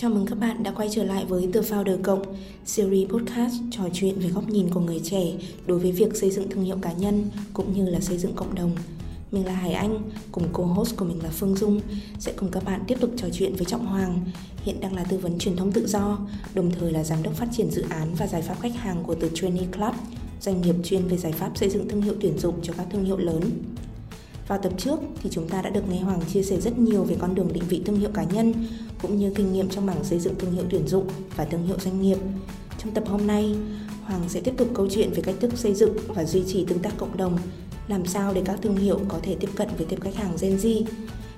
Chào mừng các bạn đã quay trở lại với The Founder Cộng, series podcast trò chuyện về góc nhìn của người trẻ đối với việc xây dựng thương hiệu cá nhân cũng như là xây dựng cộng đồng. Mình là Hải Anh, cùng co-host của mình là Phương Dung sẽ cùng các bạn tiếp tục trò chuyện với Trọng Hoàng, hiện đang là tư vấn truyền thông tự do, đồng thời là giám đốc phát triển dự án và giải pháp khách hàng của The Trainee Club, doanh nghiệp chuyên về giải pháp xây dựng thương hiệu tuyển dụng cho các thương hiệu lớn. Vào tập trước thì chúng ta đã được nghe Hoàng chia sẻ rất nhiều về con đường định vị thương hiệu cá nhân cũng như kinh nghiệm trong mảng xây dựng thương hiệu tuyển dụng và thương hiệu doanh nghiệp. Trong tập hôm nay, Hoàng sẽ tiếp tục câu chuyện về cách thức xây dựng và duy trì tương tác cộng đồng, làm sao để các thương hiệu có thể tiếp cận với tiếp khách hàng Gen Z.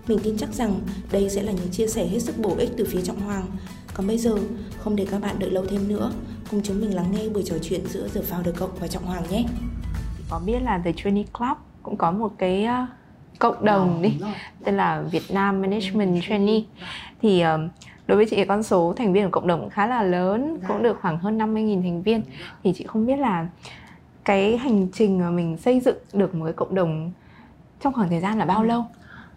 Mình tin chắc rằng đây sẽ là những chia sẻ hết sức bổ ích từ phía Trọng Hoàng. Còn bây giờ, không để các bạn đợi lâu thêm nữa, cùng chúng mình lắng nghe buổi trò chuyện giữa The Founder Cộng và Trọng Hoàng nhé. Có biết là The Trainee Club cũng có một cái ờ, cộng đồng đi. tên là Việt Nam Management Trainee. Thì uh, đối với chị cái con số thành viên của cộng đồng cũng khá là lớn cũng dạ. được khoảng hơn 50.000 thành viên. Thì chị không biết là cái hành trình mà mình xây dựng được một cái cộng đồng trong khoảng thời gian là bao ừ. lâu?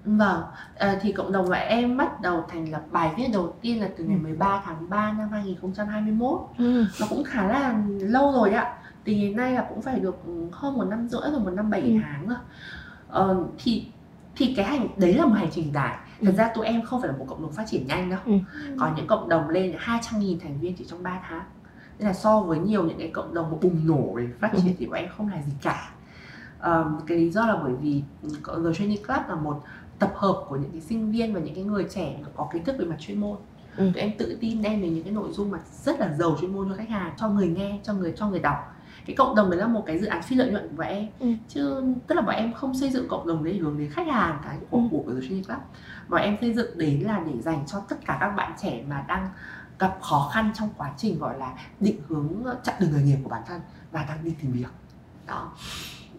Vâng, à, thì cộng đồng của em bắt đầu thành lập bài viết đầu tiên là từ ngày 13 ừ. tháng 3 năm 2021 ừ. Nó cũng khá là lâu rồi ạ. Thì hiện nay là cũng phải được hơn một năm rưỡi rồi, một năm bảy ừ. tháng rồi ờ, Thì thì cái hành đấy là một hành trình dài thật ừ. ra tụi em không phải là một cộng đồng phát triển nhanh đâu ừ. có những cộng đồng lên 200 nghìn thành viên chỉ trong 3 tháng nên là so với nhiều những cái cộng đồng bùng nổ để phát triển ừ. thì bọn em không là gì cả um, cái lý do là bởi vì The Training Club là một tập hợp của những cái sinh viên và những cái người trẻ mà có kiến thức về mặt chuyên môn ừ. tụi em tự tin đem về những cái nội dung mà rất là giàu chuyên môn cho khách hàng cho người nghe cho người cho người đọc cái cộng đồng đấy là một cái dự án phi lợi nhuận của bọn em. Ừ. chứ tức là bọn em không xây dựng cộng đồng đấy hướng đến khách hàng cái của ừ. của The Training Club. Bọn em xây dựng đấy là để dành cho tất cả các bạn trẻ mà đang gặp khó khăn trong quá trình gọi là định hướng chặng đường nghề nghiệp của bản thân và đang đi tìm việc. Đó.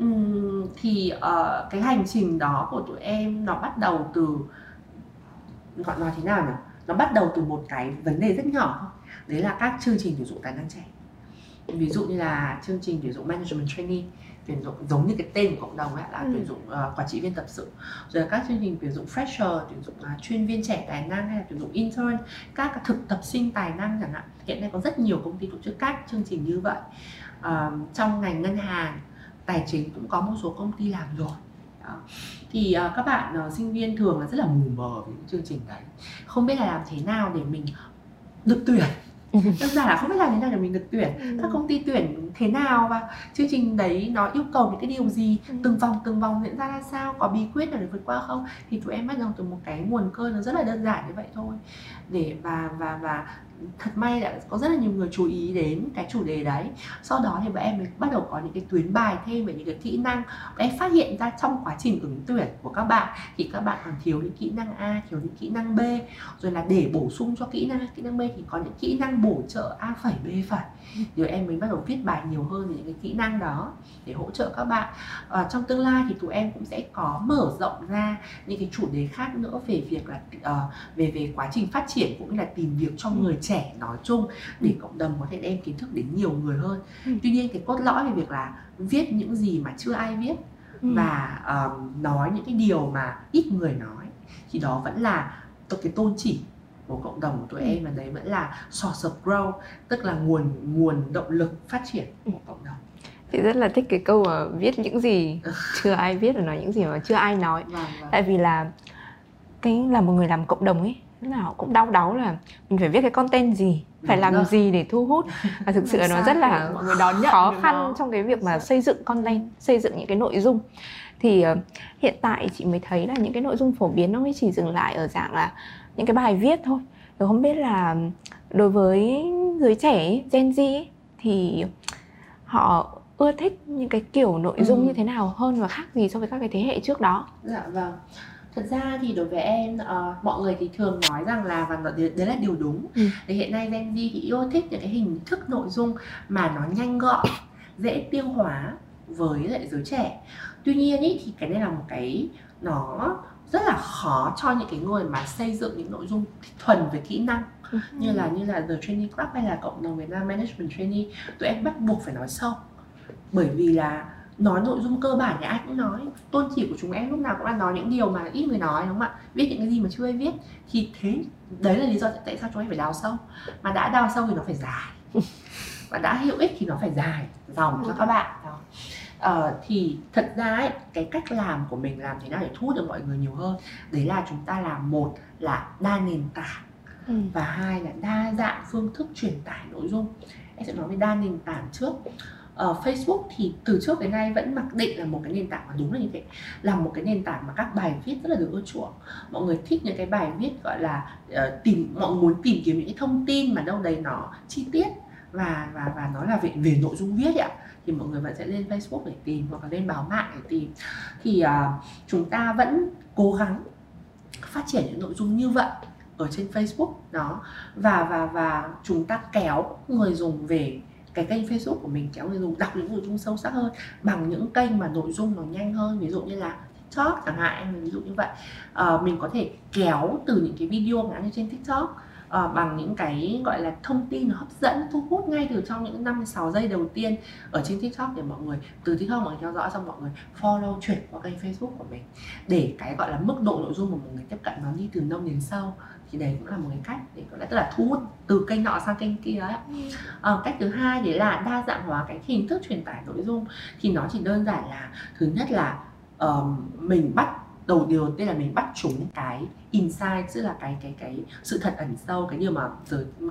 Uhm, thì uh, cái hành trình đó của tụi em nó bắt đầu từ gọi nói thế nào nhỉ? Nó bắt đầu từ một cái vấn đề rất nhỏ thôi. Đấy là các chương trình tuyển dụng tài năng trẻ ví dụ như là chương trình tuyển dụng management training tuyển dụng giống như cái tên của cộng đồng ấy là ừ. tuyển dụng uh, quản trị viên tập sự. Rồi là các chương trình tuyển dụng fresher tuyển dụng uh, chuyên viên trẻ tài năng hay là tuyển dụng intern các thực tập sinh tài năng chẳng hạn. Hiện nay có rất nhiều công ty tổ chức các chương trình như vậy. Uh, trong ngành ngân hàng tài chính cũng có một số công ty làm rồi. Đó. thì uh, các bạn uh, sinh viên thường là rất là mù mờ với những chương trình đấy. Không biết là làm thế nào để mình được tuyển đơn giản là không biết làm thế nào để mình được tuyển. Ừ. các công ty tuyển thế nào và chương trình đấy nó yêu cầu những cái điều gì? Ừ. từng vòng từng vòng diễn ra ra sao? Có bí quyết nào để vượt qua không? Thì tụi em bắt đầu từ một cái nguồn cơ nó rất là đơn giản như vậy thôi. Để và và và thật may là có rất là nhiều người chú ý đến cái chủ đề đấy. Sau đó thì bọn em mới bắt đầu có những cái tuyến bài thêm về những cái kỹ năng. Bọn em phát hiện ra trong quá trình ứng tuyển của các bạn thì các bạn còn thiếu những kỹ năng A thiếu những kỹ năng B. Rồi là để bổ sung cho kỹ năng kỹ năng B thì có những kỹ năng bổ trợ A phẩy B phẩy. Rồi em mới bắt đầu viết bài nhiều hơn về những cái kỹ năng đó để hỗ trợ các bạn. À, trong tương lai thì tụi em cũng sẽ có mở rộng ra những cái chủ đề khác nữa về việc là uh, về về quá trình phát triển cũng như là tìm việc cho người trẻ nói chung để ừ. cộng đồng có thể đem kiến thức đến nhiều người hơn ừ. tuy nhiên cái cốt lõi về việc là viết những gì mà chưa ai viết ừ. và um, nói những cái điều mà ít người nói thì đó vẫn là cái tôn chỉ của cộng đồng của tụi ừ. em và đấy vẫn là source of growth tức là nguồn nguồn động lực phát triển của cộng đồng chị rất là thích cái câu mà viết những gì chưa ai viết và nói những gì mà chưa ai nói vâng, vâng. tại vì là cái là một người làm cộng đồng ấy lúc nào cũng đau đáu là mình phải viết cái content gì phải làm rồi. gì để thu hút. Và thực sự là nó rất là mọi người đón nhận khó khăn trong cái việc mà xây dựng content xây dựng những cái nội dung. Thì uh, hiện tại chị mới thấy là những cái nội dung phổ biến nó mới chỉ dừng lại ở dạng là những cái bài viết thôi. Rồi không biết là đối với giới trẻ Gen Z thì họ ưa thích những cái kiểu nội dung ừ. như thế nào hơn và khác gì so với các cái thế hệ trước đó? Dạ vâng thật ra thì đối với em uh, mọi người thì thường nói rằng là và đấy là điều đúng ừ. thì hiện nay Gen Z thì yêu thích những cái hình thức nội dung mà nó nhanh gọn dễ tiêu hóa với lại giới trẻ tuy nhiên ý, thì cái này là một cái nó rất là khó cho những cái người mà xây dựng những nội dung thuần về kỹ năng ừ. như là như là The Training Club hay là cộng đồng Việt Nam Management Training tụi em bắt buộc phải nói sâu bởi vì là nói nội dung cơ bản thì ai cũng nói. Tôn chỉ của chúng em lúc nào cũng là nói những điều mà ít người nói đúng không ạ? Viết những cái gì mà chưa ai viết. Thì thế đấy là lý do tại sao chúng em phải đào sâu. Mà đã đào sâu thì nó phải dài. Và đã hữu ích thì nó phải dài. Dòng cho các bạn. Đó. Uh, thì thật ra ấy, cái cách làm của mình làm thế nào để thu hút được mọi người nhiều hơn đấy là chúng ta làm một là đa nền tảng ừ. và hai là đa dạng phương thức truyền tải nội dung. Em sẽ nói về đa nền tảng trước uh, Facebook thì từ trước đến nay vẫn mặc định là một cái nền tảng mà đúng là như thế là một cái nền tảng mà các bài viết rất là được ưa chuộng. Mọi người thích những cái bài viết gọi là uh, tìm mọi người muốn tìm kiếm những cái thông tin mà đâu đấy nó chi tiết và và và nó là về về nội dung viết ạ thì mọi người vẫn sẽ lên Facebook để tìm hoặc là lên báo mạng để tìm. Thì uh, chúng ta vẫn cố gắng phát triển những nội dung như vậy ở trên Facebook đó và và và chúng ta kéo người dùng về cái kênh Facebook của mình kéo người dùng đọc những nội dung sâu sắc hơn bằng những kênh mà nội dung nó nhanh hơn ví dụ như là TikTok chẳng hạn ví dụ như vậy. À, mình có thể kéo từ những cái video ngắn như trên TikTok À, bằng những cái gọi là thông tin nó hấp dẫn thu hút ngay từ trong những 5 6 giây đầu tiên ở trên TikTok để mọi người từ TikTok mọi người theo dõi xong mọi người follow chuyển qua kênh Facebook của mình. Để cái gọi là mức độ nội dung của mọi người tiếp cận nó đi từ nông đến sâu thì đấy cũng là một cái cách để gọi là tức là thu hút từ kênh nọ sang kênh kia ấy. À, cách thứ hai đấy là đa dạng hóa cái hình thức truyền tải nội dung. Thì nó chỉ đơn giản là thứ nhất là uh, mình bắt đầu điều tiên là mình bắt chúng cái insight tức là cái cái cái sự thật ẩn sâu cái điều mà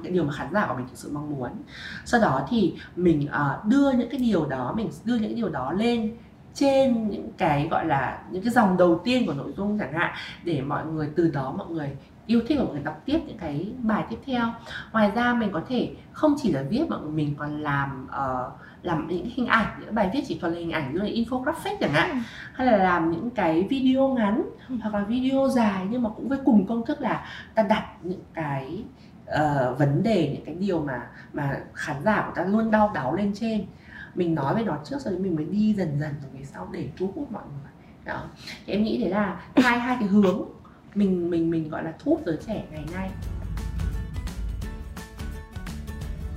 cái điều mà khán giả của mình thực sự mong muốn. Sau đó thì mình uh, đưa những cái điều đó mình đưa những cái điều đó lên trên những cái gọi là những cái dòng đầu tiên của nội dung chẳng hạn để mọi người từ đó mọi người yêu thích của mọi người đọc tiếp những cái bài tiếp theo ngoài ra mình có thể không chỉ là viết mà mình còn làm uh, làm những hình ảnh những bài viết chỉ thuần là hình ảnh như là infographic chẳng hạn ừ. hay là làm những cái video ngắn ừ. hoặc là video dài nhưng mà cũng với cùng công thức là ta đặt những cái uh, vấn đề những cái điều mà mà khán giả của ta luôn đau đáu lên trên mình nói với nó trước rồi mình mới đi dần dần về sau để thu hút mọi người đó thì em nghĩ đấy là hai hai cái hướng mình mình mình gọi là thu hút giới trẻ ngày nay.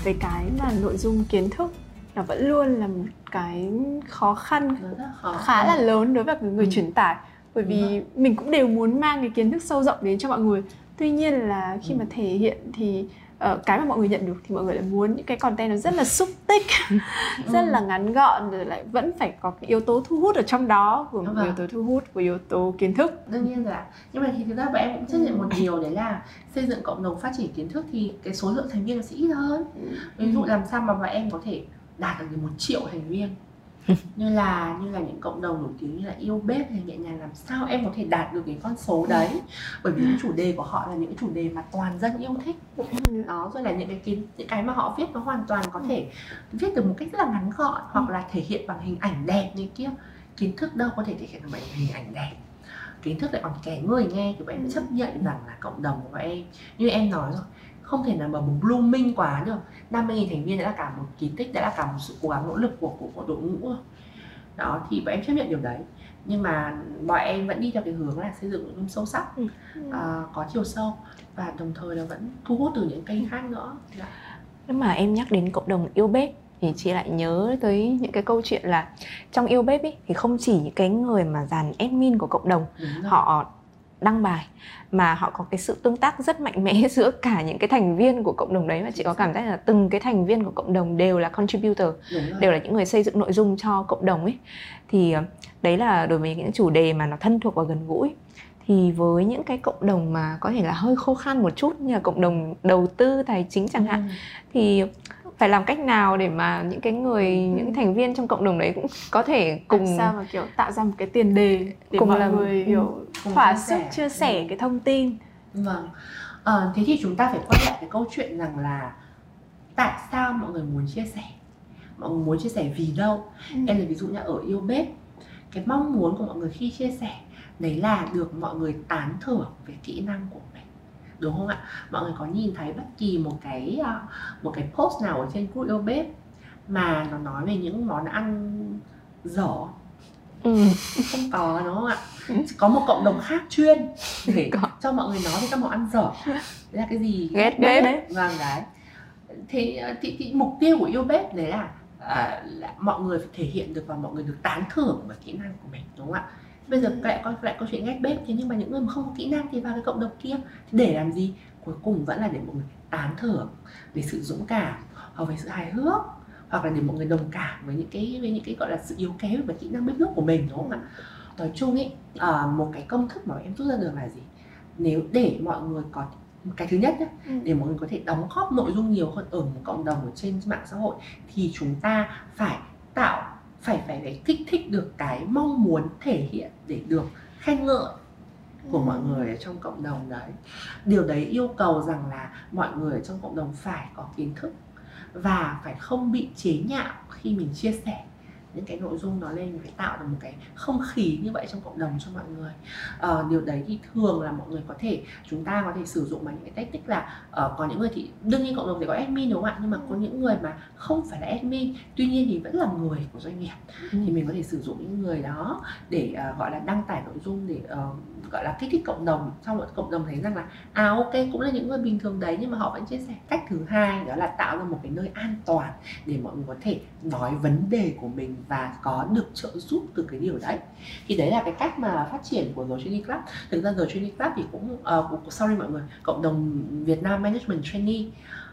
Về cái mà nội dung kiến thức nó vẫn luôn là một cái khó khăn khó khá là lớn đối với người ừ. truyền tải. Bởi vì mình cũng đều muốn mang cái kiến thức sâu rộng đến cho mọi người. Tuy nhiên là khi ừ. mà thể hiện thì uh, cái mà mọi người nhận được thì mọi người lại muốn những cái content nó rất là xúc tích rất là ừ. ngắn gọn rồi lại vẫn phải có cái yếu tố thu hút ở trong đó của vâng. yếu tố thu hút của yếu tố kiến thức. Đương nhiên rồi ạ. Nhưng mà thì thực ra bọn em cũng chấp nhận một điều đấy là xây dựng cộng đồng phát triển kiến thức thì cái số lượng thành viên nó sẽ ít hơn. Ví dụ làm sao mà bọn em có thể đạt được một triệu thành viên như là như là những cộng đồng nổi tiếng như là yêu bếp hay nhẹ nhàng làm sao em có thể đạt được cái con số đấy? Bởi vì những chủ đề của họ là những chủ đề mà toàn dân yêu thích. Đó rồi là những cái kiến những cái mà họ viết nó hoàn toàn có thể viết được một cách rất là ngắn gọn hoặc là thể hiện bằng hình ảnh đẹp như kia. Kiến thức đâu có thể thể hiện bằng hình ảnh đẹp. Kiến thức lại còn kẻ người nghe thì bọn em chấp nhận rằng là cộng đồng của bọn em. Như em nói rồi không thể nào mà blooming quá được 50.000 thành viên đã là cả một kỳ tích đã là cả một sự cố gắng nỗ lực của của, của đội ngũ. Đó thì bọn em chấp nhận điều đấy. Nhưng mà bọn em vẫn đi theo cái hướng là xây dựng dung sâu sắc ừ. à, có chiều sâu và đồng thời là vẫn thu hút từ những kênh khác nữa. Dạ. nếu mà em nhắc đến cộng đồng yêu bếp thì chị lại nhớ tới những cái câu chuyện là trong yêu bếp ý, thì không chỉ những cái người mà dàn admin của cộng đồng họ đăng bài mà họ có cái sự tương tác rất mạnh mẽ giữa cả những cái thành viên của cộng đồng đấy và chị có cảm giác là từng cái thành viên của cộng đồng đều là contributor đều là những người xây dựng nội dung cho cộng đồng ấy. Thì ờ, đấy là đối với những chủ đề mà nó thân thuộc và gần gũi. Thì với những cái cộng đồng mà có thể là hơi khô khan một chút như là cộng đồng đầu tư tài chính chẳng hạn ừ. thì phải làm cách nào để mà những cái người những thành viên trong cộng đồng đấy cũng có thể cùng làm sao mà kiểu tạo ra một cái tiền đề để cùng mọi làm, người kiểu thỏa sức chia sẻ ừ. cái thông tin. Vâng. À, thế thì chúng ta phải quay lại cái câu chuyện rằng là tại sao mọi người muốn chia sẻ? Mọi người muốn chia sẻ vì đâu? Ừ. em lấy ví dụ như ở yêu bếp cái mong muốn của mọi người khi chia sẻ đấy là được mọi người tán thưởng về kỹ năng của mình. Đúng không ạ? Mọi người có nhìn thấy bất kỳ một cái ờ, một cái post nào ở trên group yêu bếp mà nó nói về những món ăn dở? Ừ. không có đúng không ạ có một cộng đồng khác chuyên để có. cho mọi người nói về các món ăn dở. Đấy là cái gì? Ghét bếp. đấy vâng đấy. Thì, thì, thì mục tiêu của yêu bếp đấy là à, là mọi người phải thể hiện được và mọi người được tán thưởng về kỹ năng của mình đúng không ạ? Bây giờ lại có lại câu chuyện ngách bếp thế nhưng mà những người mà không có kỹ năng thì vào cái cộng đồng kia thì để làm gì? Cuối cùng vẫn là để mọi người tán thưởng về sự dũng cảm hoặc về sự hài hước hoặc là để mọi người đồng cảm với những cái với những cái gọi là sự yếu kém và kỹ năng bếp nước của mình đúng không ạ nói chung ấy à, một cái công thức mà em rút ra được là gì nếu để mọi người có cái thứ nhất nhé, ừ. để mọi người có thể đóng góp nội dung nhiều hơn ở một cộng đồng ở trên mạng xã hội thì chúng ta phải tạo phải phải phải kích thích được cái mong muốn thể hiện để được khen ngợi của mọi ừ. người ở trong cộng đồng đấy điều đấy yêu cầu rằng là mọi người ở trong cộng đồng phải có kiến thức và phải không bị chế nhạo khi mình chia sẻ những cái nội dung đó lên mình phải tạo được một cái không khí như vậy trong cộng đồng cho mọi người. À, điều đấy thì thường là mọi người có thể chúng ta có thể sử dụng bằng những cái technique là uh, có những người thì đương nhiên cộng đồng thì có admin đúng không ạ? Nhưng mà có những người mà không phải là admin tuy nhiên thì vẫn là người của doanh nghiệp. Ừ. thì mình có thể sử dụng những người đó để uh, gọi là đăng tải nội dung để uh, gọi là kích thích cộng đồng. Trong một cộng đồng thấy rằng là à ok cũng là những người bình thường đấy nhưng mà họ vẫn chia sẻ. Cách thứ hai đó là tạo ra một cái nơi an toàn để mọi người có thể nói vấn đề của mình và có được trợ giúp từ cái điều đấy. Thì đấy là cái cách mà phát triển của The Training Club. Thực ra The Training Club thì cũng uh, sorry mọi người cộng đồng Việt Nam Management Trainee.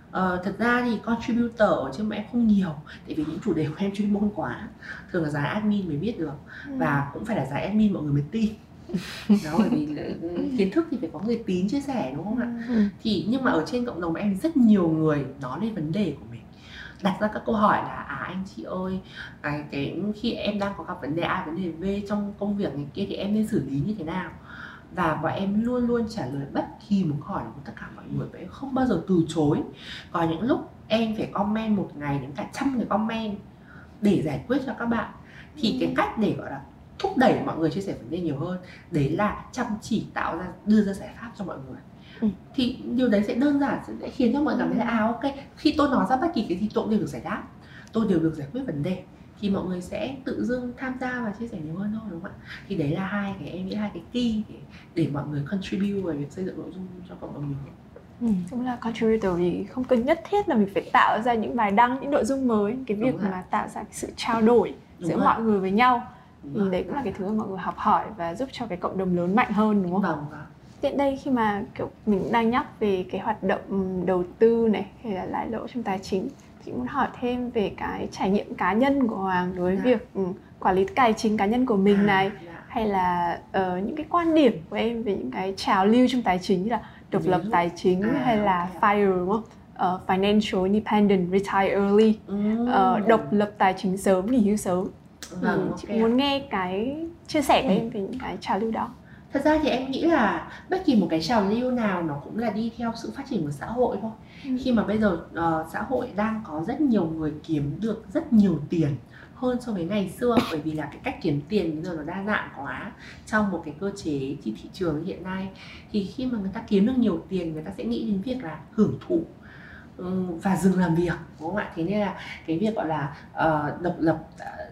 Uh, thật ra thì contributor ở trên em không nhiều tại vì những chủ đề của em chuyên môn quá. Thường là giải admin mới biết được ừ. và cũng phải là giải admin mọi người mới tin. Đó bởi vì kiến thức thì phải có người tín chia sẻ đúng không ạ? Ừ. thì nhưng mà ở trên cộng đồng em rất nhiều người nói lên vấn đề của mình đặt ra các câu hỏi là à anh chị ơi cái, cái khi em đang có gặp vấn đề A vấn đề B trong công việc này kia thì em nên xử lý như thế nào? Và bọn em luôn luôn trả lời bất kỳ một câu hỏi của tất cả mọi người và em không bao giờ từ chối. Có những lúc em phải comment một ngày đến cả trăm cái comment để giải quyết cho các bạn. Thì cái cách để gọi là thúc đẩy mọi người chia sẻ vấn đề nhiều hơn đấy là chăm chỉ tạo ra đưa ra giải pháp cho mọi người ừ. thì điều đấy sẽ đơn giản sẽ khiến cho mọi người cảm thấy là à ok khi tôi nói ra bất kỳ cái gì tôi đều được giải đáp tôi đều được giải quyết vấn đề thì mọi người sẽ tự dưng tham gia và chia sẻ nhiều hơn thôi đúng không ạ thì đấy là hai cái em nghĩ hai cái key để, để mọi người contribute về việc xây dựng nội dung cho cộng đồng nhiều hơn Ừ, cũng là contributor thì không cần nhất thiết là mình phải tạo ra những bài đăng những nội dung mới cái việc mà tạo ra cái sự trao đổi đúng giữa rồi. mọi người với nhau thì đấy cũng là cái thứ mà mọi người học hỏi và giúp cho cái cộng đồng lớn mạnh hơn đúng không? Vâng, vâng. Tiện đây khi mà kiểu mình đang nhắc về cái hoạt động đầu tư này hay là lãi lỗ trong tài chính thì muốn hỏi thêm về cái trải nghiệm cá nhân của Hoàng đối với dạ. việc um, quản lý tài chính cá nhân của mình à, này dạ. hay là uh, những cái quan điểm của em về những cái trào lưu trong tài chính như là độc lập tài chính à, hay là okay. FIRE đúng không? Uh, financial independent retire early mm. uh, độc lập tài chính sớm nghỉ hưu sớm vâng, ừ, chị okay. muốn nghe cái chia sẻ của ừ. em về những cái trào lưu đó thật ra thì em nghĩ là bất kỳ một cái trào lưu nào nó cũng là đi theo sự phát triển của xã hội thôi ừ. khi mà bây giờ uh, xã hội đang có rất nhiều người kiếm được rất nhiều tiền hơn so với ngày xưa bởi vì là cái cách kiếm tiền bây giờ nó đa dạng quá trong một cái cơ chế thị thị trường hiện nay thì khi mà người ta kiếm được nhiều tiền người ta sẽ nghĩ đến việc là hưởng thụ và dừng làm việc đúng không ạ thế nên là cái việc gọi là uh, độc lập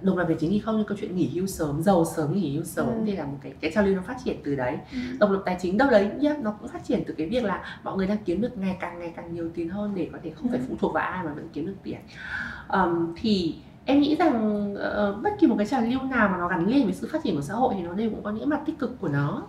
độc lập về chính thì không như câu chuyện nghỉ hưu sớm giàu sớm nghỉ hưu sớm ừ. thì là một cái cái trào lưu nó phát triển từ đấy ừ. độc lập tài chính đâu đấy nhá nó cũng phát triển từ cái việc là mọi người đang kiếm được ngày càng ngày càng nhiều tiền hơn để có thể không ừ. phải phụ thuộc vào ai mà vẫn kiếm được tiền um, thì em nghĩ rằng uh, bất kỳ một cái trào lưu nào mà nó gắn liền với sự phát triển của xã hội thì nó đều cũng có những mặt tích cực của nó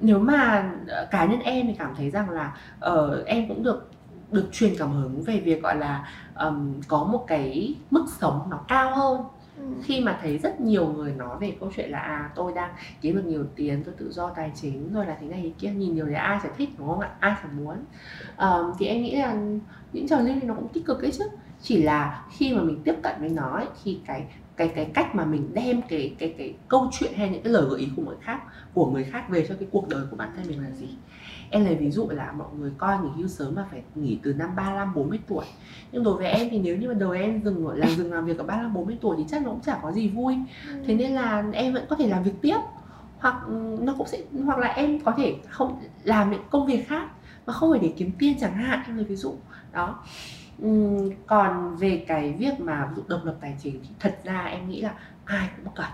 nếu mà uh, cá nhân em thì cảm thấy rằng là uh, em cũng được được truyền cảm hứng về việc gọi là um, có một cái mức sống nó cao hơn. Ừ. khi mà thấy rất nhiều người nói về câu chuyện là à tôi đang kiếm được nhiều tiền tôi tự do tài chính rồi là thế này thế kia nhìn nhiều thì ai sẽ thích đúng không ạ? Ai sẽ muốn? Um, thì em nghĩ là những trò lưu nó cũng tích cực ấy chứ. Chỉ là khi mà mình tiếp cận với nó ấy, thì cái cái cái cách mà mình đem cái cái cái câu chuyện hay những cái lời gợi ý của người khác của người khác về cho cái cuộc đời của bản thân mình là gì em lấy ví dụ là mọi người coi nghỉ hưu sớm mà phải nghỉ từ năm 35 40 tuổi. Nhưng đối với em thì nếu như mà đời em dừng là dừng làm việc ở 35 40 tuổi thì chắc nó cũng chả có gì vui. Ừ. thế nên là em vẫn có thể làm việc tiếp. Hoặc ừ, nó cũng sẽ hoặc là em có thể không làm những công việc khác mà không phải để kiếm tiền chẳng hạn em lấy ví dụ. Đó. Uhm, còn về cái việc mà độc lập tài chính thì thật ra em nghĩ là ai cũng cần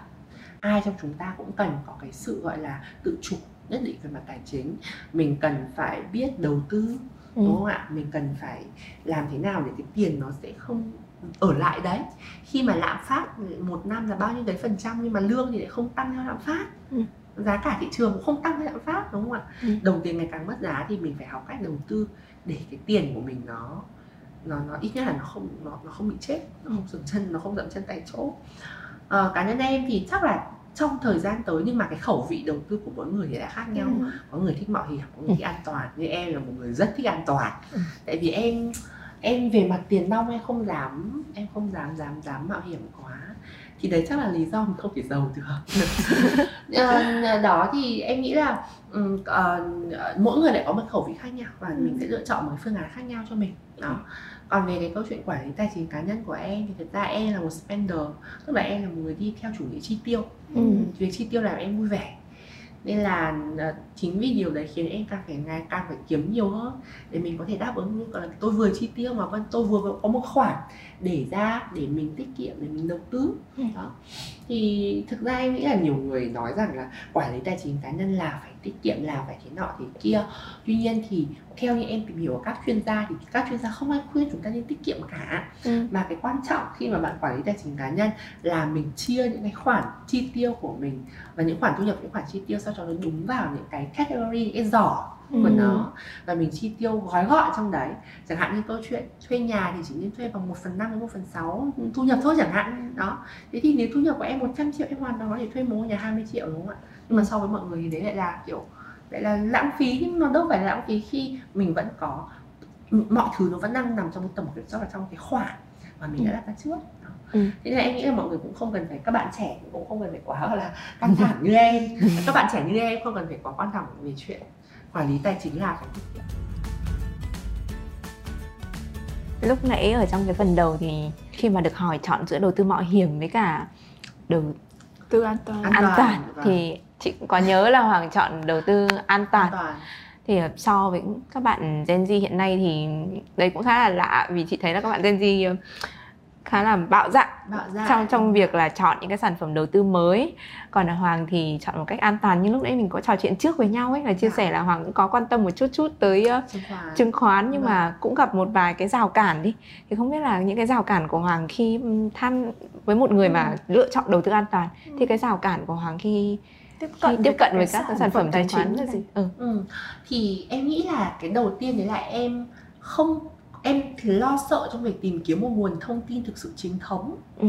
ai trong chúng ta cũng cần có cái sự gọi là tự chủ nhất định về mặt tài chính mình cần phải biết đầu tư ừ. đúng không ạ mình cần phải làm thế nào để cái tiền nó sẽ không ở lại đấy khi mà lạm phát một năm là bao nhiêu đấy phần trăm nhưng mà lương thì lại không tăng theo lạm phát ừ. giá cả thị trường cũng không tăng theo lạm phát đúng không ạ ừ. đồng tiền ngày càng mất giá thì mình phải học cách đầu tư để cái tiền của mình nó nó nó ít nhất là nó không nó, nó không bị chết nó không dừng chân nó không dậm chân tại chỗ à, cá nhân em thì chắc là trong thời gian tới nhưng mà cái khẩu vị đầu tư của mỗi người thì đã khác nhau. Ừ. có người thích mạo hiểm có người thích an toàn. Như em là một người rất thích an toàn. Ừ. tại vì em em về mặt tiền nong em không dám em không dám dám dám mạo hiểm quá. Thì đấy chắc là lý do mình không thể giàu được. Ờ, đó thì em nghĩ là uh, mỗi người lại có một khẩu vị khác nhau và ừ. mình sẽ lựa chọn một phương án khác nhau cho mình. Đó còn về cái câu chuyện quản lý tài chính cá nhân của em thì thực ra em là một spender tức là em là một người đi theo chủ nghĩa chi tiêu. Ừ. việc chi tiêu làm em vui vẻ. Nên là ờ, chính vì điều đấy khiến em càng phải ngày càng phải kiếm nhiều hơn để mình có thể đáp ứng như là tôi vừa chi tiêu mà vâng tôi vừa có một khoản để ra để mình tiết kiệm để mình đầu tư. Ừ. đó. Thì thực ra em nghĩ là nhiều người nói rằng là quản lý tài chính cá nhân là phải tiết kiệm là phải thế nọ thế kia. Tuy nhiên thì theo như em tìm hiểu các chuyên gia thì các chuyên gia không ai khuyên chúng ta nên tiết kiệm cả. Ừ. mà cái quan trọng khi mà bạn quản lý tài chính cá nhân là mình chia những cái khoản chi tiêu của mình và những khoản thu nhập những khoản chi tiêu sao cho nó đúng vào những cái category những cái giỏ của ừ. nó và mình chi tiêu gói gọn trong đấy. Chẳng hạn như câu chuyện thuê nhà thì chỉ nên thuê bằng 1 phần năm đến một phần sáu thu nhập thôi chẳng hạn. Đó. Thế thì nếu thu nhập của em 100 triệu em hoàn toàn có thể thuê một nhà 20 triệu đúng không ạ? Nhưng mà so với mọi người thì đấy lại là kiểu lại là lãng phí nhưng mà đâu phải là lãng phí khi mình vẫn có mọi thứ nó vẫn đang nằm trong tầm kiểm soát và trong cái khoản mà mình đã đặt ra trước. Ừ. thế nên em nghĩ là mọi người cũng không cần phải các bạn trẻ cũng không cần phải quá là căng thẳng như em. Các bạn trẻ như em không cần phải quá quan trọng về chuyện quản lý tài chính là phải tiết kiệm lúc nãy ở trong cái phần đầu thì khi mà được hỏi chọn giữa đầu tư mạo hiểm với cả đầu tư an toàn. An, an toàn vâng. thì chị có nhớ là hoàng chọn đầu tư an toàn, an toàn. Thì so với các bạn Gen Z hiện nay thì đây cũng khá là lạ vì chị thấy là các bạn Gen Z khá là bạo dạn, bạo dạn. Trong trong việc là chọn những cái sản phẩm đầu tư mới. Còn là hoàng thì chọn một cách an toàn như lúc nãy mình có trò chuyện trước với nhau ấy là chia dạ. sẻ là hoàng cũng có quan tâm một chút chút tới uh, chứng khoán, chứng khoán nhưng vâng. mà cũng gặp một vài cái rào cản đi. Thì không biết là những cái rào cản của hoàng khi tham với một người ừ. mà lựa chọn đầu tư an toàn ừ. thì cái rào cản của hoàng khi tiếp cận khi tiếp cận với các, các sản phẩm tài chính là gì ừ. ừ. thì em nghĩ là cái đầu tiên đấy là em không em thì lo sợ trong việc tìm kiếm một nguồn thông tin thực sự chính thống. Ừ.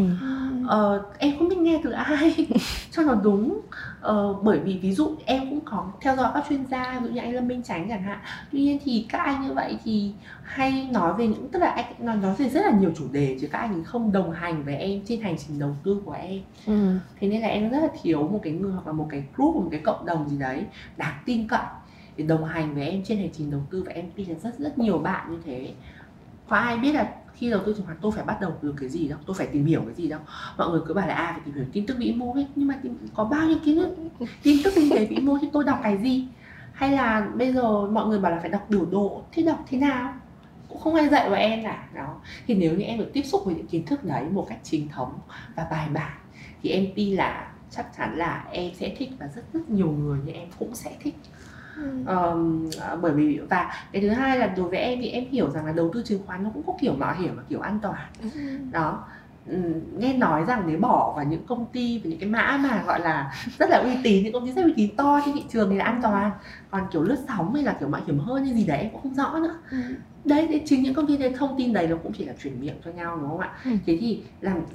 ờ, em không biết nghe từ ai cho nó đúng. Ờ, bởi vì ví dụ em cũng có theo dõi các chuyên gia ví dụ như anh lâm minh tránh chẳng hạn. Tuy nhiên thì các anh như vậy thì hay nói về những tức là anh nói nói về rất là nhiều chủ đề chứ các anh không đồng hành với em trên hành trình đầu tư của em. Ừ. thế nên là em rất là thiếu một cái người hoặc là một cái group một cái cộng đồng gì đấy đáng tin cậy để đồng hành với em trên hành trình đầu tư. Và em tin là rất rất nhiều bạn như thế có ai biết là khi đầu tư chứng khoán tôi phải bắt đầu từ cái gì đâu? Tôi phải tìm hiểu cái gì đâu? Mọi người cứ bảo là à phải tìm hiểu tin tức vĩ mô hết nhưng mà tìm, có bao nhiêu kiến thức? Tin tức kinh tế vĩ mô thì tôi đọc cái gì? Hay là bây giờ mọi người bảo là phải đọc biểu đồ thì đọc thế nào? Cũng không ai dạy vào em cả đó. Thì nếu như em được tiếp xúc với những kiến thức đấy một cách chính thống và bài bản thì em tin là chắc chắn là em sẽ thích và rất rất nhiều người như em cũng sẽ thích um, bởi vì và cái thứ hai là đối với em thì em hiểu rằng là đầu tư chứng khoán nó cũng có kiểu mạo hiểm và kiểu an toàn ừ. đó nghe nói rằng nếu bỏ vào những công ty và những cái mã mà gọi là rất là uy tín những công ty rất uy tín to trên thị trường thì là an toàn còn kiểu lướt sóng hay là kiểu mạo hiểm hơn như gì đấy em cũng không rõ nữa ừ. đấy thì chính những công ty đấy thông tin đấy nó cũng chỉ là chuyển miệng cho nhau đúng không ạ ừ. thế thì làm uh,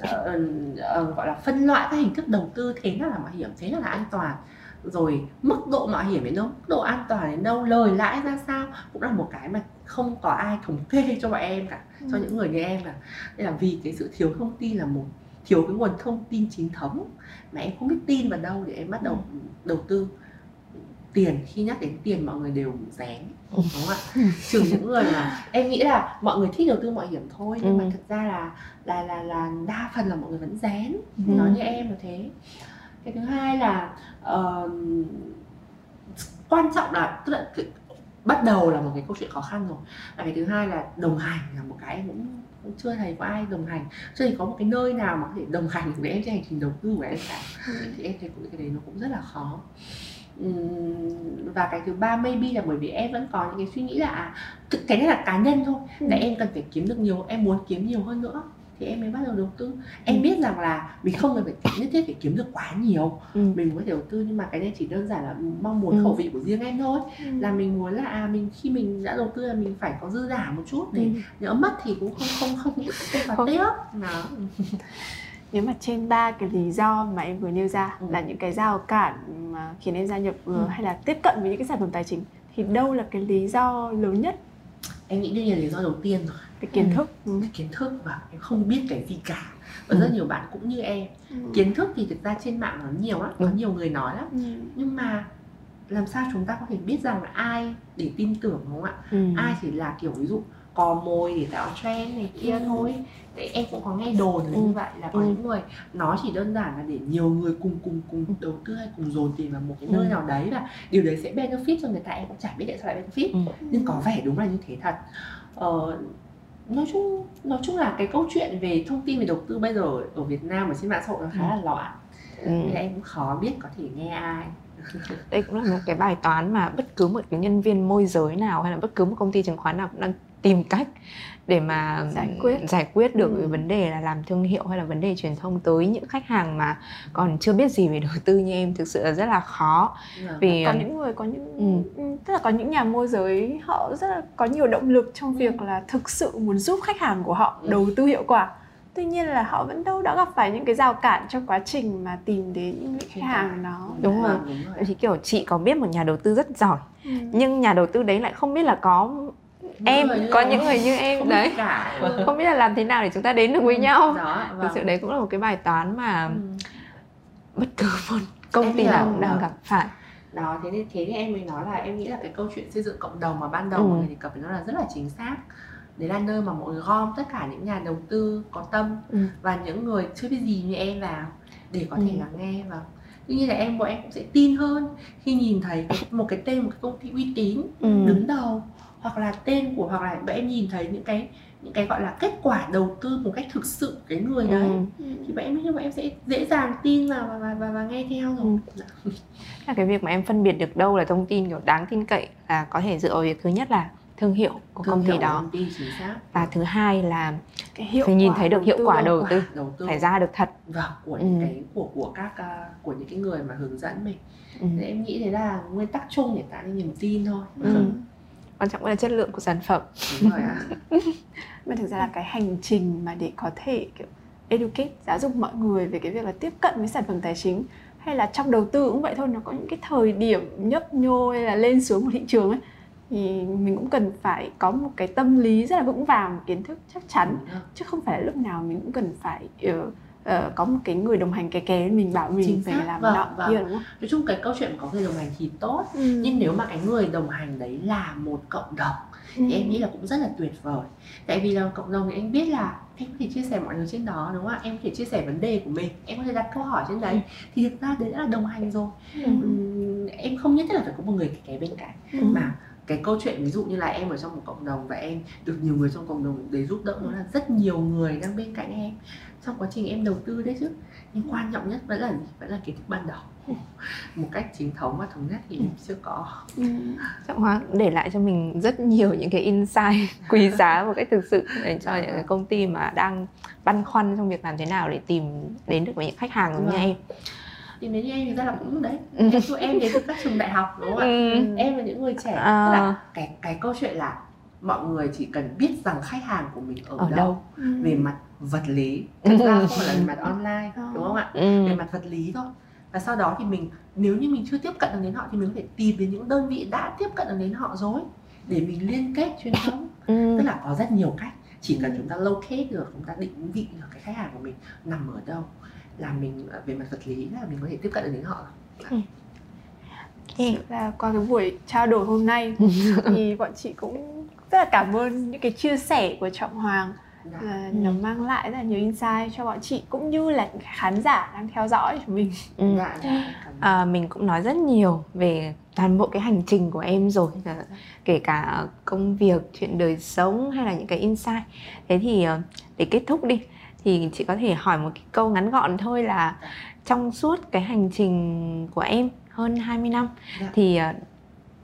uh, gọi là phân loại các hình thức đầu tư thế nào là mạo hiểm thế nào là an toàn rồi mức độ mạo hiểm đến đâu mức độ an toàn đến đâu lời lãi ra sao cũng là một cái mà không có ai thống kê cho bọn em cả ừ. cho những người như em cả nên là vì cái sự thiếu thông tin là một thiếu cái nguồn thông tin chính thống mà em không biết tin vào đâu để em bắt đầu ừ. đầu tư tiền khi nhắc đến tiền mọi người đều rén đúng không ạ trừ những người mà em nghĩ là mọi người thích đầu tư mạo hiểm thôi nhưng ừ. mà thực ra là là là là đa phần là mọi người vẫn rén ừ. nói như em là thế cái thứ hai là uh, quan trọng là tức là bắt đầu là một cái câu chuyện khó khăn rồi và cái thứ hai là đồng hành là một cái cũng, cũng chưa thấy có ai đồng hành chưa thấy có một cái nơi nào mà có thể đồng hành với em trên hành trình đầu tư của em cả ừ. thì em thấy cái đấy nó cũng rất là khó và cái thứ ba maybe là bởi vì em vẫn có những cái suy nghĩ là à, cái này là cá nhân thôi ừ. là em cần phải kiếm được nhiều em muốn kiếm nhiều hơn nữa thì em mới bắt đầu đầu tư em ừ. biết rằng là mình không cần phải nhất thiết phải kiếm được quá nhiều ừ. mình thể đầu tư nhưng mà cái này chỉ đơn giản là mong muốn ừ. khẩu vị của riêng em thôi ừ. là mình muốn là à mình khi mình đã đầu tư là mình phải có dư giả một chút để ừ. nhỡ mất thì cũng không không không không có tiếc đó nếu mà trên ba cái lý do mà em vừa nêu ra ừ. là những cái giao cản mà khiến em gia nhập ừ. hay là tiếp cận với những cái sản phẩm tài chính thì đâu là cái lý do lớn nhất em nghĩ đây là lý do đầu tiên rồi cái kiến ừ. thức ừ. cái kiến thức và em không biết cái gì cả và ừ. rất nhiều bạn cũng như em ừ. kiến thức thì thực ra trên mạng nó nhiều lắm có ừ. nhiều người nói lắm ừ. nhưng mà làm sao chúng ta có thể biết rằng là ai để tin tưởng đúng không ạ ừ. ai chỉ là kiểu ví dụ cò mồi để tạo trend này kia ừ. thôi Đấy, em cũng có nghe đồn là ừ. như vậy là có ừ. những người nó chỉ đơn giản là để nhiều người cùng cùng cùng ừ. đầu tư hay cùng dồn tiền vào một cái nơi ừ. nào đấy và điều đấy sẽ benefit cho người ta em cũng chả biết tại sao lại benefit ừ. nhưng có vẻ đúng là như thế thật ờ, nói chung nói chung là cái câu chuyện về thông tin về đầu tư bây giờ ở Việt Nam ở trên mạng xã hội nó khá là ừ. loạn ừ. nên em cũng khó biết có thể nghe ai đây cũng là một cái bài toán mà bất cứ một cái nhân viên môi giới nào hay là bất cứ một công ty chứng khoán nào cũng đang tìm cách để mà giải quyết giải quyết được ừ. vấn đề là làm thương hiệu hay là vấn đề truyền thông tới những khách hàng mà còn chưa biết gì về đầu tư như em thực sự là rất là khó ừ. vì có những người có những ừ. tức là có những nhà môi giới họ rất là có nhiều động lực trong việc ừ. là thực sự muốn giúp khách hàng của họ ừ. đầu tư hiệu quả tuy nhiên là họ vẫn đâu đã gặp phải những cái rào cản trong quá trình mà tìm đến những khách hàng đó đúng rồi thì kiểu chị có biết một nhà đầu tư rất giỏi ừ. nhưng nhà đầu tư đấy lại không biết là có em có những người như em không đấy cả. không biết là làm thế nào để chúng ta đến được với ừ, nhau đó, vâng. thực sự đấy cũng là một cái bài toán mà ừ. bất cứ một công ty nào cũng đang gặp phải đó thế nên thế thì em mới nói là em nghĩ là cái câu chuyện xây dựng cộng đồng mà ban đầu ừ. mọi người đề cập nó là rất là chính xác đấy là nơi mà mọi người gom tất cả những nhà đầu tư có tâm ừ. và những người chưa biết gì như em vào để có thể ừ. lắng nghe và tuy nhiên là em bọn em cũng sẽ tin hơn khi nhìn thấy một cái tên một cái công ty uy tín ừ. đứng đầu hoặc là tên của hoặc là bọn em nhìn thấy những cái những cái gọi là kết quả đầu tư một cách thực sự cái người ừ. đấy. Ừ. thì bọn em nhưng mà em sẽ dễ dàng tin vào và, và, và, và nghe theo rồi. Ừ. là cái việc mà em phân biệt được đâu là thông tin kiểu đáng tin cậy là có thể dựa vào việc thứ nhất là thương hiệu của thương công ty đó. công ty, và thứ hai là cái hiệu phải nhìn thấy được hiệu quả đầu, tư, đầu tư. phải ra được thật. Và của ừ. những cái của của các uh, của những cái người mà hướng dẫn mình. Ừ. Thì em nghĩ đấy là nguyên tắc chung để tạo nên niềm tin thôi. Ừ quan trọng là chất lượng của sản phẩm. Đúng rồi ạ. mà thực ra là cái hành trình mà để có thể kiểu educate giáo dục mọi người về cái việc là tiếp cận với sản phẩm tài chính hay là trong đầu tư cũng vậy thôi nó có những cái thời điểm nhấp nhô hay là lên xuống của thị trường ấy thì mình cũng cần phải có một cái tâm lý rất là vững vàng kiến thức chắc chắn. Chứ không phải là lúc nào mình cũng cần phải uh, uh, có một cái người đồng hành kè kè mình bảo mình Chính phải xác. làm vâng, nọ vâng. kia đúng không? Nói chung cái câu chuyện có người đồng hành thì tốt ừ. nhưng nếu mà cái người đồng hành đấy là một cộng đồng ừ. thì em nghĩ là cũng rất là tuyệt vời tại vì là cộng đồng thì anh biết là em có thể chia sẻ mọi người trên đó đúng không ạ em có thể chia sẻ vấn đề của mình em có thể đặt câu hỏi trên đấy ừ. thì thực ra đấy đã là đồng hành rồi ừ. Ừ, em không nhất thiết là phải có một người kè bên cạnh ừ. mà cái câu chuyện ví dụ như là em ở trong một cộng đồng và em được nhiều người trong cộng đồng để giúp đỡ nó là rất nhiều người đang bên cạnh em trong quá trình em đầu tư đấy chứ. Nhưng quan trọng nhất vẫn là vẫn là kiến thức ban đầu. Một cách chính thống và thống nhất thì ừ. chưa có. Ừ. trọng hóa để lại cho mình rất nhiều những cái insight quý giá một cách thực sự để cho những cái công ty mà đang băn khoăn trong việc làm thế nào để tìm đến được với những khách hàng giống như vâng. em tìm đến như em thì ra là cũng đấy ừ. em tụi em đến từ các trường đại học đúng không ạ ừ. em là những người trẻ à. là cái cái câu chuyện là mọi người chỉ cần biết rằng khách hàng của mình ở, ở đâu, đâu. Ừ. về mặt vật lý thật ra không phải là về mặt online ờ. đúng không ạ ừ. về mặt vật lý thôi và sau đó thì mình nếu như mình chưa tiếp cận được đến họ thì mình có thể tìm đến những đơn vị đã tiếp cận được đến họ rồi để mình liên kết truyền thống ừ. tức là có rất nhiều cách chỉ cần chúng ta locate được chúng ta định vị được cái khách hàng của mình nằm ở đâu là mình ờ, về mặt vật lý là mình có thể tiếp cận được đến họ ừ. là qua cái buổi trao đổi hôm nay thì bọn chị cũng rất là cảm ơn những cái chia sẻ của trọng hoàng Dạ. À, nó mang lại rất là nhiều insight cho bọn chị cũng như là khán giả đang theo dõi của mình ừ. Dạ, dạ. à, mình cũng nói rất nhiều về toàn bộ cái hành trình của em rồi à, kể cả công việc chuyện đời sống hay là những cái insight thế thì ờ, để kết thúc đi thì chị có thể hỏi một cái câu ngắn gọn thôi là trong suốt cái hành trình của em hơn 20 năm dạ. thì uh,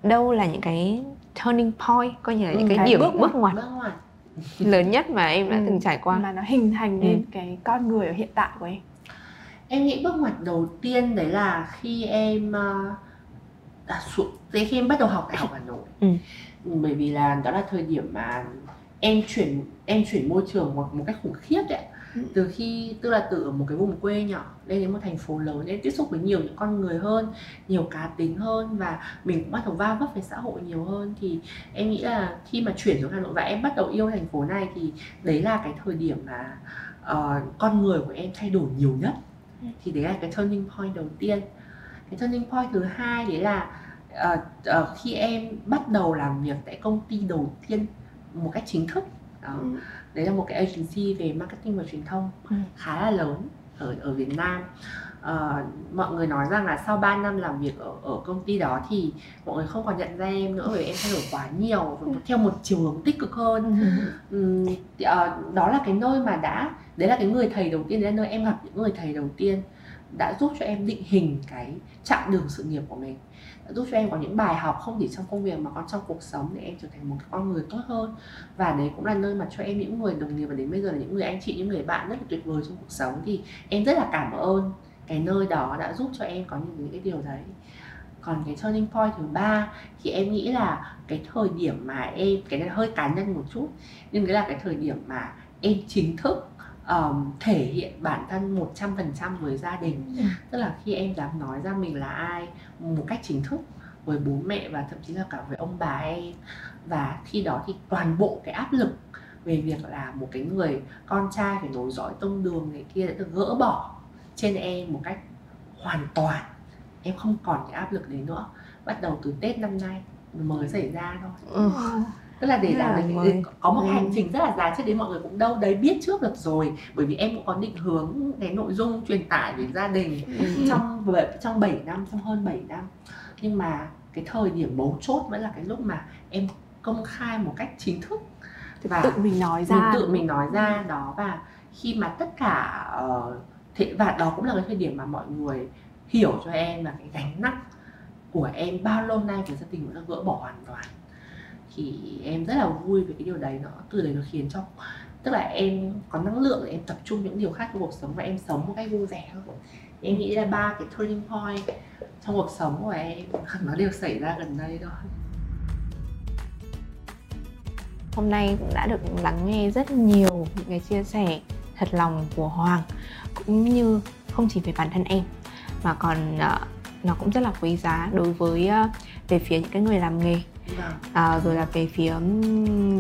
đâu là những cái turning point coi như là ừ, những cái, cái điểm bước, bước ngoặt, bước ngoặt lớn nhất mà em đã ừ, từng trải qua mà nó hình thành nên ừ. cái con người ở hiện tại của em em nghĩ bước ngoặt đầu tiên đấy là khi em uh, à, xuống đấy khi em bắt đầu học đại học hà nội ừ. bởi vì là đó là thời điểm mà em chuyển em chuyển môi trường một, một cách khủng khiếp đấy ừ. Từ khi tức là từ một cái vùng quê nhỏ lên đến một thành phố lớn em tiếp xúc với nhiều những con người hơn nhiều cá tính hơn và mình cũng bắt đầu va vấp với xã hội nhiều hơn thì em nghĩ là khi mà chuyển xuống hà nội và em bắt đầu yêu thành phố này thì đấy là cái thời điểm mà uh, con người của em thay đổi nhiều nhất ừ. thì đấy là cái turning point đầu tiên cái turning point thứ hai đấy là uh, uh, khi em bắt đầu làm việc tại công ty đầu tiên một cách chính thức đó ừ. Đấy là một cái agency về marketing và truyền thông ừ. khá là lớn ở ở Việt Nam. Uh, mọi người nói rằng là sau 3 năm làm việc ở ở công ty đó thì mọi người không còn nhận ra em nữa bởi em thay đổi quá nhiều và theo một chiều hướng tích cực hơn. Um, uh, đó là cái nơi mà đã đấy là cái người thầy đầu tiên đấy là nơi em gặp những người thầy đầu tiên đã giúp cho em định hình cái chặng đường sự nghiệp của mình giúp cho em có những bài học không chỉ trong công việc mà còn trong cuộc sống để em trở thành một con người tốt hơn. Và đấy cũng là nơi mà cho em những người đồng nghiệp và đến bây giờ là những người anh chị những người bạn rất là tuyệt vời trong cuộc sống. Thì em rất là cảm ơn cái nơi đó đã giúp cho em có những, những cái điều đấy. Còn cái turning point thứ ba thì em nghĩ là cái thời điểm mà em cái này hơi cá nhân một chút nhưng cái là cái thời điểm mà em chính thức um, thể hiện bản thân 100% với gia đình. Ừ. tức là khi em dám nói ra mình là ai một cách chính thức với bố mẹ và thậm chí là cả với ông bà em. Và khi đó thì toàn bộ cái áp lực về việc là một cái người con trai phải nối dõi tông đường này kia đã được gỡ bỏ trên em một cách hoàn toàn em không còn cái áp lực đấy nữa. Bắt đầu từ tết năm nay mới xảy ra thôi. Ừ tức là để làm là có một ừ. hành trình rất là dài trước đấy mọi người cũng đâu đấy biết trước được rồi. Bởi vì em cũng có định hướng cái nội dung truyền tải về gia đình ừ. trong trong 7 năm trong hơn 7 năm. Nhưng mà cái thời điểm mấu chốt vẫn là cái lúc mà em công khai một cách chính thức và tự mình nói ra mình tự mình nói ra đó. Và khi mà tất cả uh, thế và đó cũng là cái thời điểm mà mọi người hiểu cho em là cái gánh nặng của em bao lâu nay của gia đình đã gỡ bỏ hoàn toàn thì em rất là vui về cái điều đấy. Nó từ đấy nó khiến cho tức là em có năng lượng để em tập trung những điều khác trong cuộc sống và em sống một cách vui vẻ hơn. Em nghĩ là ba cái turning point trong cuộc sống của em nó đều xảy ra gần đây thôi hôm nay cũng đã được lắng nghe rất nhiều những cái chia sẻ thật lòng của Hoàng cũng như không chỉ về bản thân em mà còn uh, nó cũng rất là quý giá đối với uh, về phía những cái người làm nghề à, rồi là về phía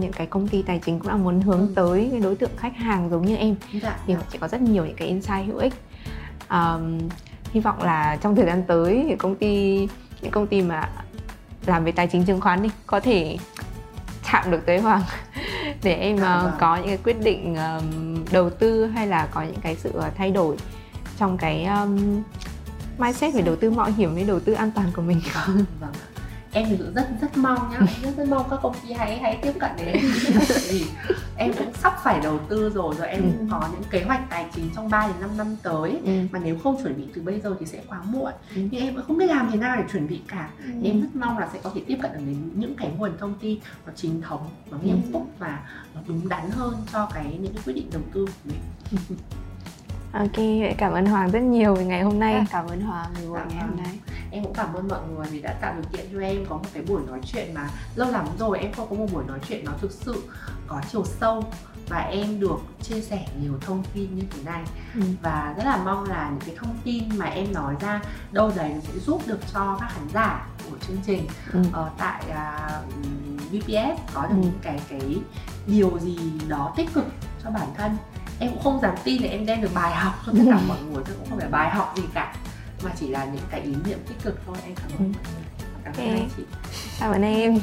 những cái công ty tài chính cũng là muốn hướng ừ. tới cái đối tượng khách hàng giống như em. Dạ, thì dạ. sẽ có rất nhiều những cái insight hữu ích. À, hy vọng là trong thời gian tới thì công ty những công ty mà làm về tài chính chứng khoán đi có thể chạm được tới hoàng để em dạ, uh, có những cái quyết định um, đầu tư hay là có những cái sự uh, thay đổi trong cái um, mindset về đầu tư mạo hiểm với đầu tư an toàn của mình. Vâng, vâng em thì rất rất mong nhá rất rất mong các công ty hãy hãy tiếp cận đến em vì em cũng sắp phải đầu tư rồi rồi em ừ. cũng có những kế hoạch tài chính trong 3 đến 5 năm tới ừ. mà nếu không chuẩn bị từ bây giờ thì sẽ quá muộn ừ. nhưng em cũng không biết làm thế nào để chuẩn bị cả ừ. thì em rất mong là sẽ có thể tiếp cận được đến những cái nguồn thông tin nó chính thống nó nghiêm túc ừ. và nó đúng đắn hơn cho cái những cái quyết định đầu tư của mình Ok, cảm ơn Hoàng rất nhiều về ngày hôm nay. À, cảm ơn Hoàng vì buổi ngày hôm nay. Em cũng cảm ơn mọi người vì đã tạo điều kiện cho em có một cái buổi nói chuyện mà lâu lắm rồi em không có một buổi nói chuyện nó thực sự có chiều sâu và em được chia sẻ nhiều thông tin như thế này ừ. và rất là mong là những cái thông tin mà em nói ra đâu đấy sẽ giúp được cho các khán giả của chương trình ừ. uh, tại uh, à, VPS có được ừ. những cái cái điều gì đó tích cực cho bản thân em cũng không dám tin là em đem được bài học cho tất cả mọi người chứ cũng không phải bài học gì cả mà chỉ là những cái ý niệm tích cực thôi em cảm ơn mọi người. Cảm ơn okay. anh chị. Cảm ơn em